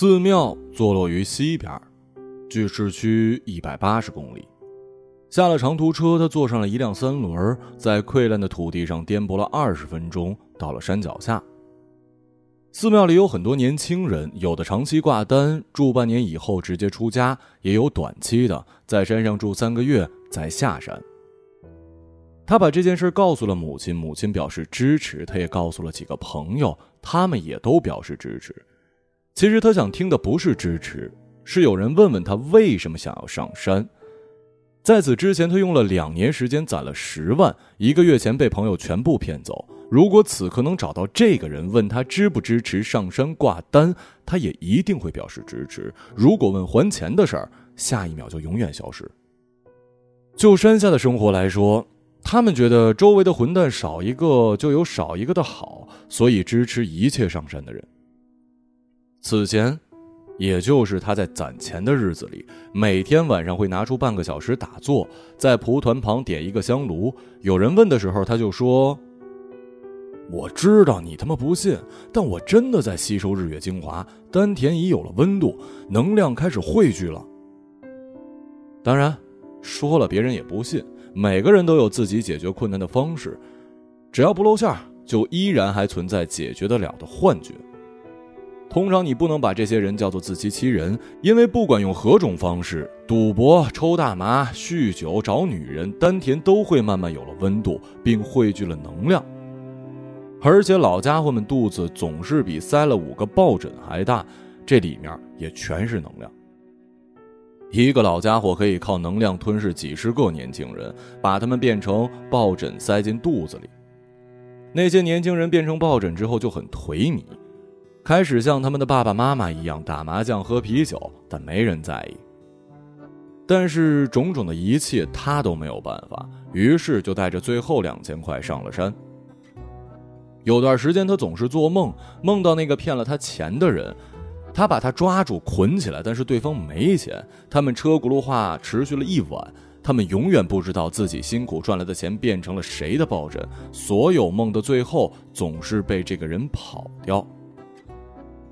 寺庙坐落于西边，距市区一百八十公里。下了长途车，他坐上了一辆三轮，在溃烂的土地上颠簸了二十分钟，到了山脚下。寺庙里有很多年轻人，有的长期挂单住半年以后直接出家，也有短期的在山上住三个月再下山。他把这件事告诉了母亲，母亲表示支持，他也告诉了几个朋友，他们也都表示支持。其实他想听的不是支持，是有人问问他为什么想要上山。在此之前，他用了两年时间攒了十万，一个月前被朋友全部骗走。如果此刻能找到这个人，问他支不支持上山挂单，他也一定会表示支持。如果问还钱的事儿，下一秒就永远消失。就山下的生活来说，他们觉得周围的混蛋少一个就有少一个的好，所以支持一切上山的人。此前，也就是他在攒钱的日子里，每天晚上会拿出半个小时打坐，在蒲团旁点一个香炉。有人问的时候，他就说：“我知道你他妈不信，但我真的在吸收日月精华，丹田已有了温度，能量开始汇聚了。”当然，说了别人也不信。每个人都有自己解决困难的方式，只要不露馅，就依然还存在解决得了的幻觉。通常你不能把这些人叫做自欺欺人，因为不管用何种方式，赌博、抽大麻、酗酒、找女人，丹田都会慢慢有了温度，并汇聚了能量。而且老家伙们肚子总是比塞了五个抱枕还大，这里面也全是能量。一个老家伙可以靠能量吞噬几十个年轻人，把他们变成抱枕塞进肚子里。那些年轻人变成抱枕之后就很颓靡。开始像他们的爸爸妈妈一样打麻将、喝啤酒，但没人在意。但是种种的一切他都没有办法，于是就带着最后两千块上了山。有段时间他总是做梦，梦到那个骗了他钱的人，他把他抓住捆起来，但是对方没钱。他们车轱辘话持续了一晚，他们永远不知道自己辛苦赚来的钱变成了谁的抱枕。所有梦的最后总是被这个人跑掉。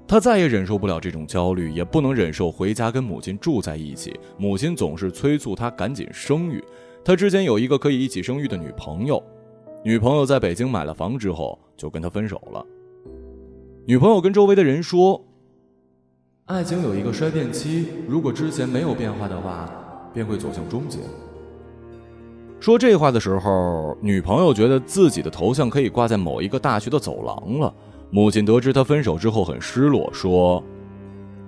他再也忍受不了这种焦虑，也不能忍受回家跟母亲住在一起。母亲总是催促他赶紧生育。他之前有一个可以一起生育的女朋友，女朋友在北京买了房之后就跟他分手了。女朋友跟周围的人说：“爱情有一个衰变期，如果之前没有变化的话，便会走向终结。”说这话的时候，女朋友觉得自己的头像可以挂在某一个大学的走廊了。母亲得知他分手之后很失落，说：“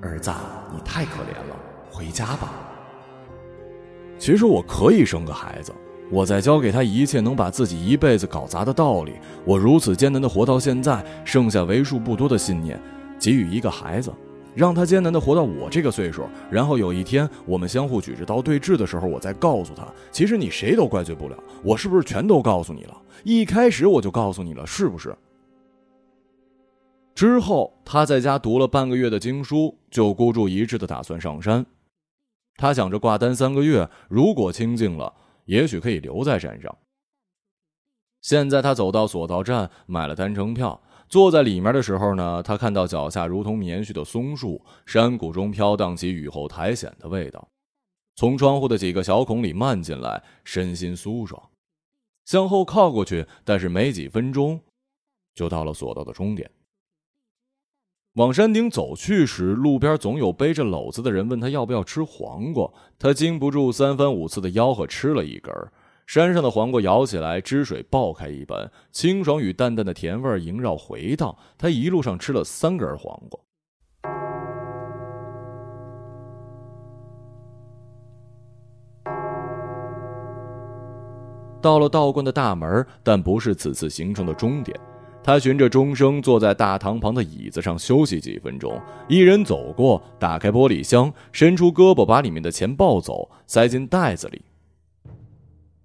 儿子，你太可怜了，回家吧。其实我可以生个孩子，我再教给他一切能把自己一辈子搞砸的道理。我如此艰难的活到现在，剩下为数不多的信念，给予一个孩子，让他艰难的活到我这个岁数，然后有一天我们相互举着刀对峙的时候，我再告诉他，其实你谁都怪罪不了，我是不是全都告诉你了？一开始我就告诉你了，是不是？”之后，他在家读了半个月的经书，就孤注一掷的打算上山。他想着挂单三个月，如果清静了，也许可以留在山上。现在他走到索道站，买了单程票，坐在里面的时候呢，他看到脚下如同棉絮的松树，山谷中飘荡起雨后苔藓的味道，从窗户的几个小孔里漫进来，身心舒爽。向后靠过去，但是没几分钟，就到了索道的终点。往山顶走去时，路边总有背着篓子的人问他要不要吃黄瓜。他经不住三番五次的吆喝，吃了一根。山上的黄瓜咬起来，汁水爆开一般，清爽与淡淡的甜味萦绕回荡。他一路上吃了三根黄瓜。到了道观的大门，但不是此次行程的终点。他循着钟声坐在大堂旁的椅子上休息几分钟。一人走过，打开玻璃箱，伸出胳膊把里面的钱抱走，塞进袋子里。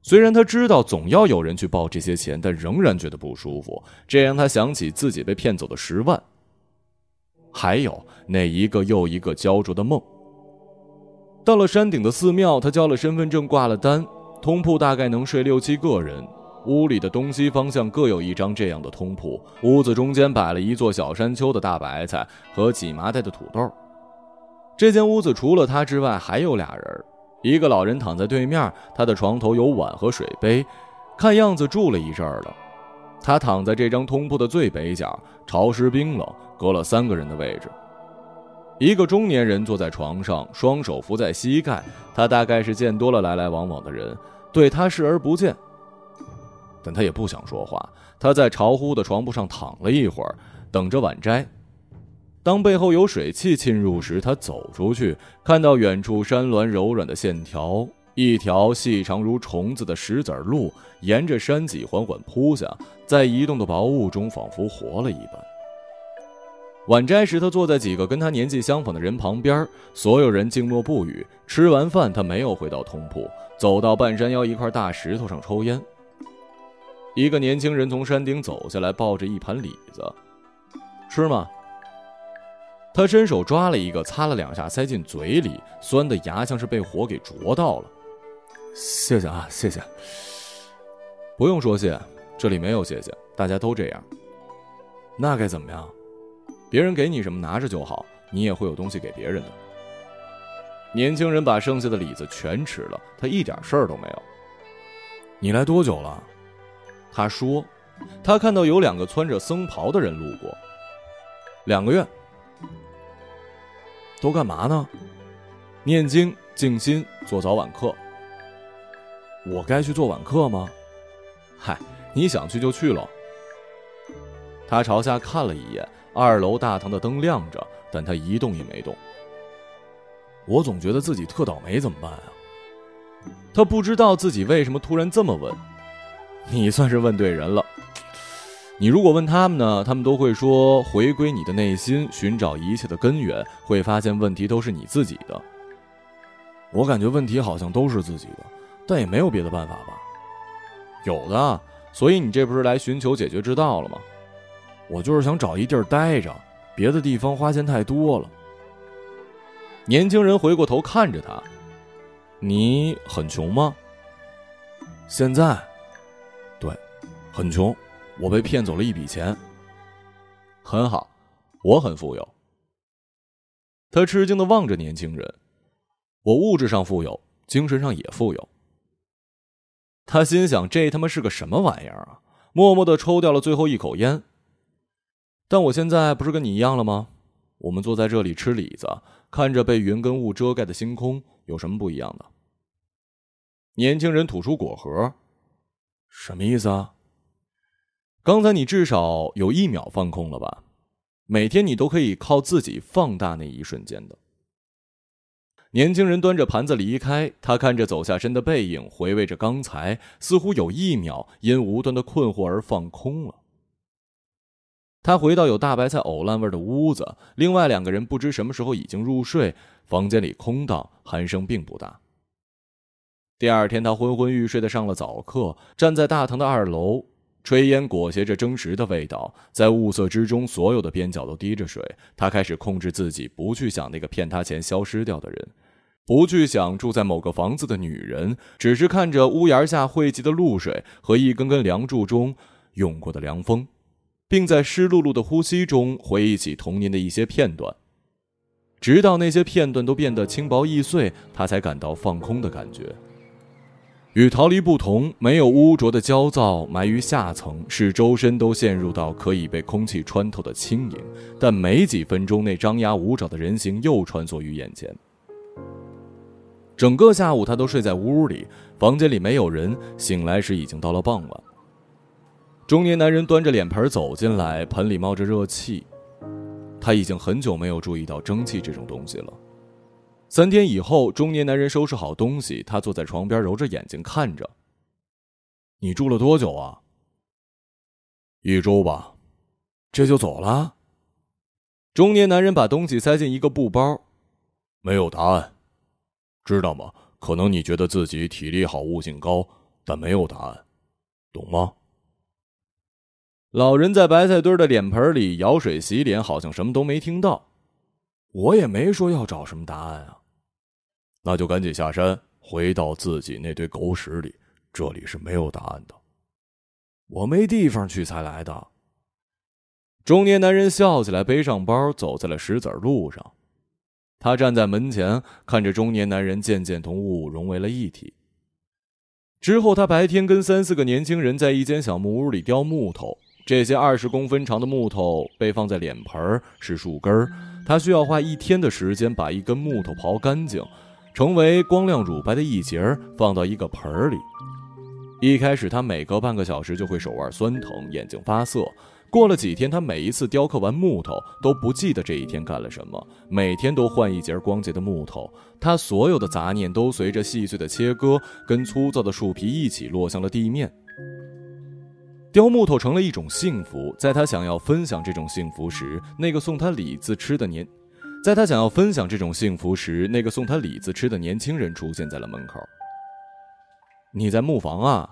虽然他知道总要有人去抱这些钱，但仍然觉得不舒服。这让他想起自己被骗走的十万，还有那一个又一个焦灼的梦。到了山顶的寺庙，他交了身份证，挂了单，通铺大概能睡六七个人。屋里的东西方向各有一张这样的通铺，屋子中间摆了一座小山丘的大白菜和几麻袋的土豆，这间屋子除了他之外还有俩人，一个老人躺在对面，他的床头有碗和水杯，看样子住了一阵儿了。他躺在这张通铺的最北角，潮湿冰冷，隔了三个人的位置。一个中年人坐在床上，双手扶在膝盖。他大概是见多了来来往往的人，对他视而不见。但他也不想说话。他在潮乎的床铺上躺了一会儿，等着晚斋。当背后有水汽侵入时，他走出去，看到远处山峦柔软的线条。一条细长如虫子的石子路沿着山脊缓缓铺下，在移动的薄雾中仿佛活了一般。晚斋时，他坐在几个跟他年纪相仿的人旁边，所有人静默不语。吃完饭，他没有回到通铺，走到半山腰一块大石头上抽烟。一个年轻人从山顶走下来，抱着一盘李子，吃吗？他伸手抓了一个，擦了两下，塞进嘴里，酸的牙像是被火给灼到了。谢谢啊，谢谢。不用说谢，这里没有谢谢，大家都这样。那该怎么样？别人给你什么拿着就好，你也会有东西给别人的。年轻人把剩下的李子全吃了，他一点事儿都没有。你来多久了？他说，他看到有两个穿着僧袍的人路过。两个月。都干嘛呢？念经、静心、做早晚课。我该去做晚课吗？嗨，你想去就去了。他朝下看了一眼，二楼大堂的灯亮着，但他一动也没动。我总觉得自己特倒霉，怎么办啊？他不知道自己为什么突然这么问。你算是问对人了。你如果问他们呢，他们都会说回归你的内心，寻找一切的根源，会发现问题都是你自己的。我感觉问题好像都是自己的。但也没有别的办法吧？有的，所以你这不是来寻求解决之道了吗？我就是想找一地儿待着，别的地方花钱太多了。年轻人回过头看着他：“你很穷吗？”现在，很穷，我被骗走了一笔钱。很好，我很富有。他吃惊的望着年轻人：“我物质上富有，精神上也富有。”他心想：“这他妈是个什么玩意儿啊！”默默的抽掉了最后一口烟。但我现在不是跟你一样了吗？我们坐在这里吃李子，看着被云跟雾遮盖的星空，有什么不一样的？年轻人吐出果核，什么意思啊？刚才你至少有一秒放空了吧？每天你都可以靠自己放大那一瞬间的。年轻人端着盘子离开，他看着走下身的背影，回味着刚才，似乎有一秒因无端的困惑而放空了。他回到有大白菜藕烂味的屋子，另外两个人不知什么时候已经入睡，房间里空荡，鼾声并不大。第二天，他昏昏欲睡的上了早课，站在大堂的二楼，炊烟裹挟着蒸食的味道，在雾色之中，所有的边角都滴着水。他开始控制自己，不去想那个骗他钱消失掉的人。不去想住在某个房子的女人，只是看着屋檐下汇集的露水和一根根梁柱中涌过的凉风，并在湿漉漉的呼吸中回忆起童年的一些片段，直到那些片段都变得轻薄易碎，他才感到放空的感觉。与逃离不同，没有污浊的焦躁埋于下层，使周身都陷入到可以被空气穿透的轻盈。但没几分钟，那张牙舞爪的人形又穿梭于眼前。整个下午，他都睡在屋里，房间里没有人。醒来时已经到了傍晚。中年男人端着脸盆走进来，盆里冒着热气。他已经很久没有注意到蒸汽这种东西了。三天以后，中年男人收拾好东西，他坐在床边，揉着眼睛看着。你住了多久啊？一周吧。这就走了？中年男人把东西塞进一个布包，没有答案。知道吗？可能你觉得自己体力好、悟性高，但没有答案，懂吗？老人在白菜堆的脸盆里舀水洗脸，好像什么都没听到。我也没说要找什么答案啊。那就赶紧下山，回到自己那堆狗屎里。这里是没有答案的。我没地方去才来的。中年男人笑起来，背上包，走在了石子路上。他站在门前，看着中年男人渐渐同雾融为了一体。之后，他白天跟三四个年轻人在一间小木屋里雕木头。这些二十公分长的木头被放在脸盆是树根他需要花一天的时间把一根木头刨干净，成为光亮乳白的一节儿，放到一个盆里。一开始，他每隔半个小时就会手腕酸疼，眼睛发涩。过了几天，他每一次雕刻完木头都不记得这一天干了什么，每天都换一节光洁的木头。他所有的杂念都随着细碎的切割跟粗糙的树皮一起落向了地面。雕木头成了一种幸福，在他想要分享这种幸福时，那个送他李子吃的年，在他想要分享这种幸福时，那个送他李子吃的年轻人出现在了门口。你在木房啊？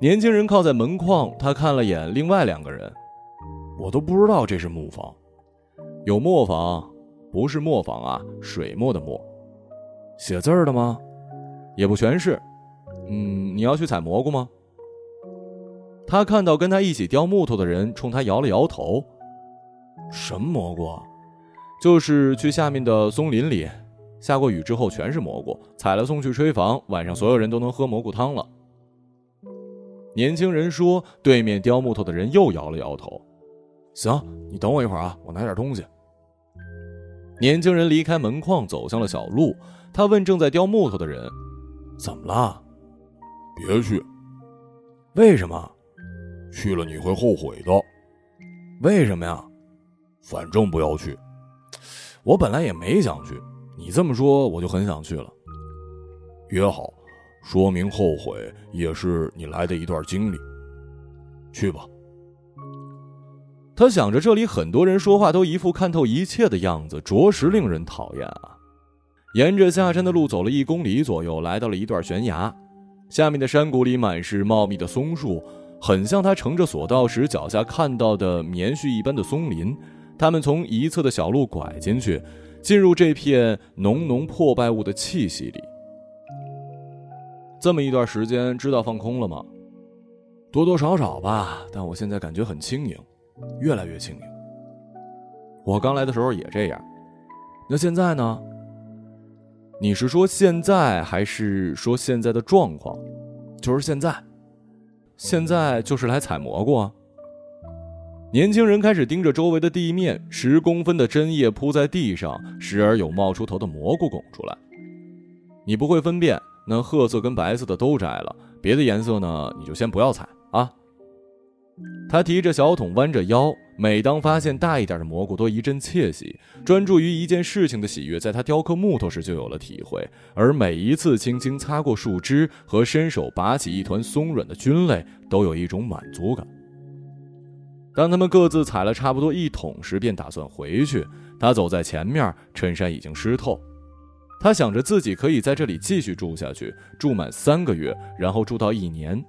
年轻人靠在门框，他看了眼另外两个人，我都不知道这是木房，有磨坊，不是磨坊啊，水墨的墨，写字儿的吗？也不全是，嗯，你要去采蘑菇吗？他看到跟他一起雕木头的人，冲他摇了摇头，什么蘑菇？就是去下面的松林里，下过雨之后全是蘑菇，采了送去炊房，晚上所有人都能喝蘑菇汤了。年轻人说：“对面雕木头的人又摇了摇头。行，你等我一会儿啊，我拿点东西。”年轻人离开门框，走向了小路。他问正在雕木头的人：“怎么了？别去。为什么？去了你会后悔的。为什么呀？反正不要去。我本来也没想去，你这么说，我就很想去了。约好。”说明后悔也是你来的一段经历。去吧。他想着，这里很多人说话都一副看透一切的样子，着实令人讨厌啊。沿着下山的路走了一公里左右，来到了一段悬崖，下面的山谷里满是茂密的松树，很像他乘着索道时脚下看到的棉絮一般的松林。他们从一侧的小路拐进去，进入这片浓浓破败物的气息里。这么一段时间，知道放空了吗？多多少少吧，但我现在感觉很轻盈，越来越轻盈。我刚来的时候也这样，那现在呢？你是说现在，还是说现在的状况？就是现在，现在就是来采蘑菇啊。年轻人开始盯着周围的地面，十公分的针叶铺在地上，时而有冒出头的蘑菇拱出来。你不会分辨。那褐色跟白色的都摘了，别的颜色呢，你就先不要采啊。他提着小桶，弯着腰，每当发现大一点的蘑菇，都一阵窃喜，专注于一件事情的喜悦，在他雕刻木头时就有了体会。而每一次轻轻擦过树枝和伸手拔起一团松软的菌类，都有一种满足感。当他们各自采了差不多一桶时，便打算回去。他走在前面，衬衫已经湿透。他想着自己可以在这里继续住下去，住满三个月，然后住到一年。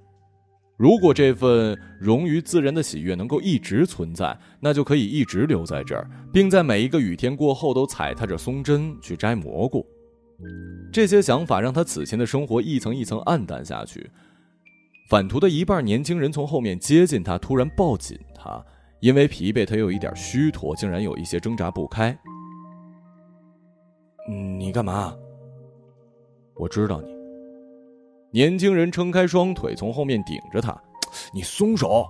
如果这份融于自然的喜悦能够一直存在，那就可以一直留在这儿，并在每一个雨天过后都踩踏着松针去摘蘑菇。这些想法让他此前的生活一层一层暗淡下去。返途的一半，年轻人从后面接近他，突然抱紧他，因为疲惫，他有一点虚脱，竟然有一些挣扎不开。你干嘛？我知道你。年轻人撑开双腿，从后面顶着他。你松手！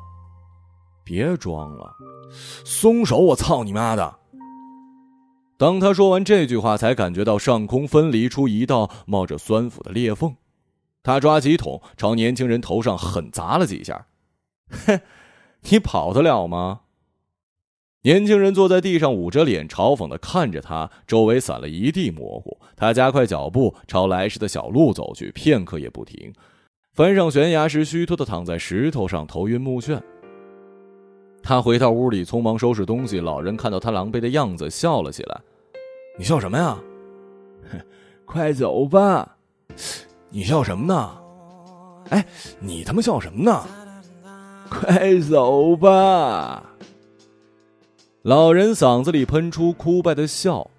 别装了，松手！我操你妈的！当他说完这句话，才感觉到上空分离出一道冒着酸腐的裂缝。他抓起桶，朝年轻人头上狠砸了几下。哼，你跑得了吗？年轻人坐在地上，捂着脸，嘲讽的看着他。周围散了一地蘑菇。他加快脚步，朝来时的小路走去，片刻也不停。翻上悬崖时，虚脱的躺在石头上，头晕目眩。他回到屋里，匆忙收拾东西。老人看到他狼狈的样子，笑了起来：“你笑什么呀？哼 快走吧！你笑什么呢？哎，你他妈笑什么呢？快走吧！”老人嗓子里喷出枯败的笑，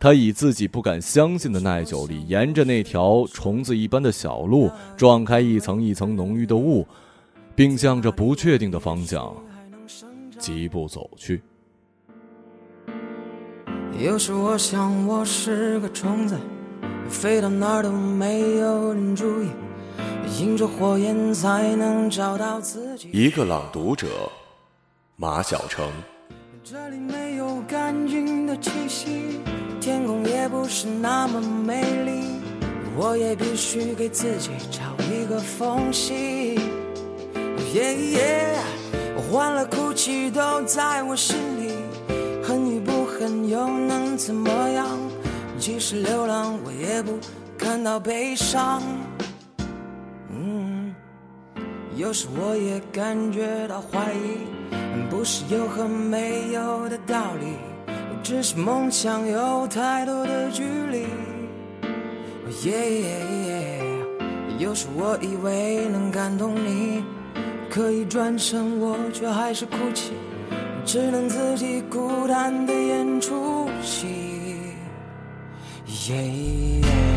他以自己不敢相信的耐久力，沿着那条虫子一般的小路，撞开一层一层浓郁的雾，并向着不确定的方向疾步走去。有时我想我是个虫子，飞到哪儿都没有人注意，迎着火焰才能找到自己。一个朗读者，马晓成。这里没有干净的气息，天空也不是那么美丽，我也必须给自己找一个缝隙。耶耶，欢乐哭泣都在我心里，恨与不恨又能怎么样？即使流浪，我也不感到悲伤。嗯，有时我也感觉到怀疑。不是有和没有的道理，只是梦想有太多的距离。耶耶耶有时我以为能感动你，可以转身，我却还是哭泣，只能自己孤单的演出戏。Yeah.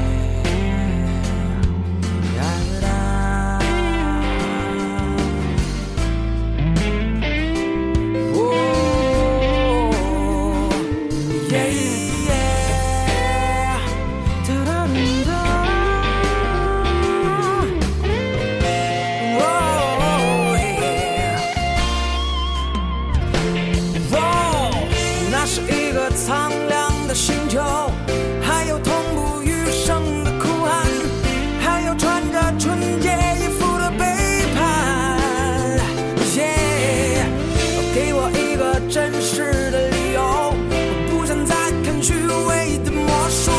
真实的理由。我不想再看虚伪的魔术，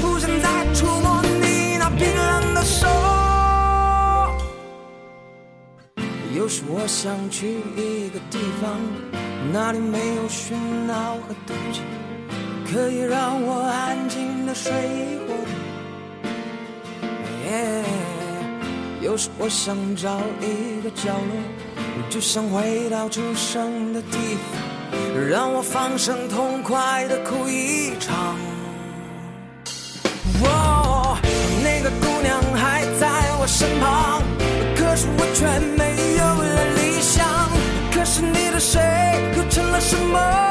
不想再触摸你那冰冷的手。有时我想去一个地方，那里没有喧闹和动静，可以让我安静的睡一会儿。Yeah, 有时我想找一个角落。就想回到出生的地方，让我放声痛快的哭一场。哦，那个姑娘还在我身旁，可是我却没有了理想。可是。你的谁又成了什么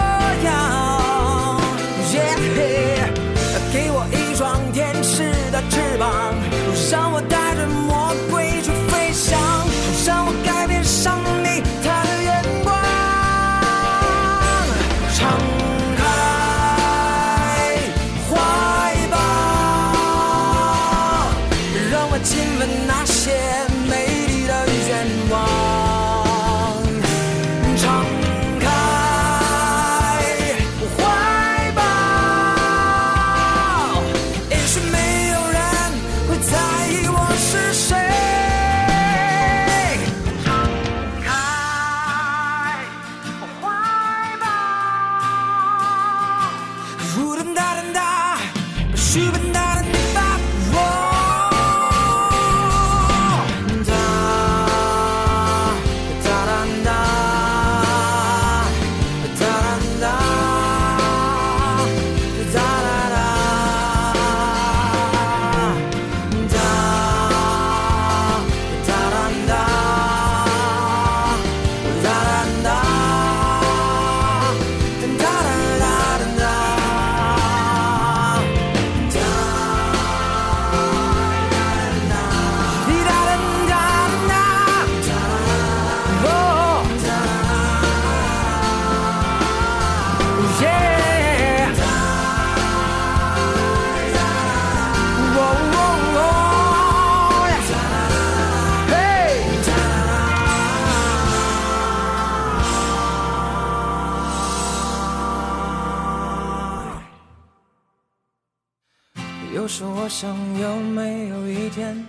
说我想有没有一天，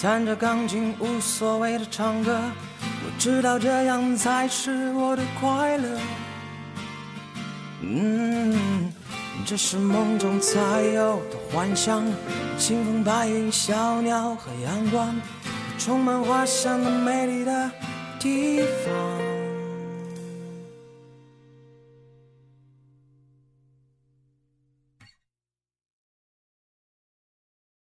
弹着钢琴无所谓的唱歌，我知道这样才是我的快乐。嗯，这是梦中才有的幻想，清风白云小鸟和阳光，充满花香的美丽的地方。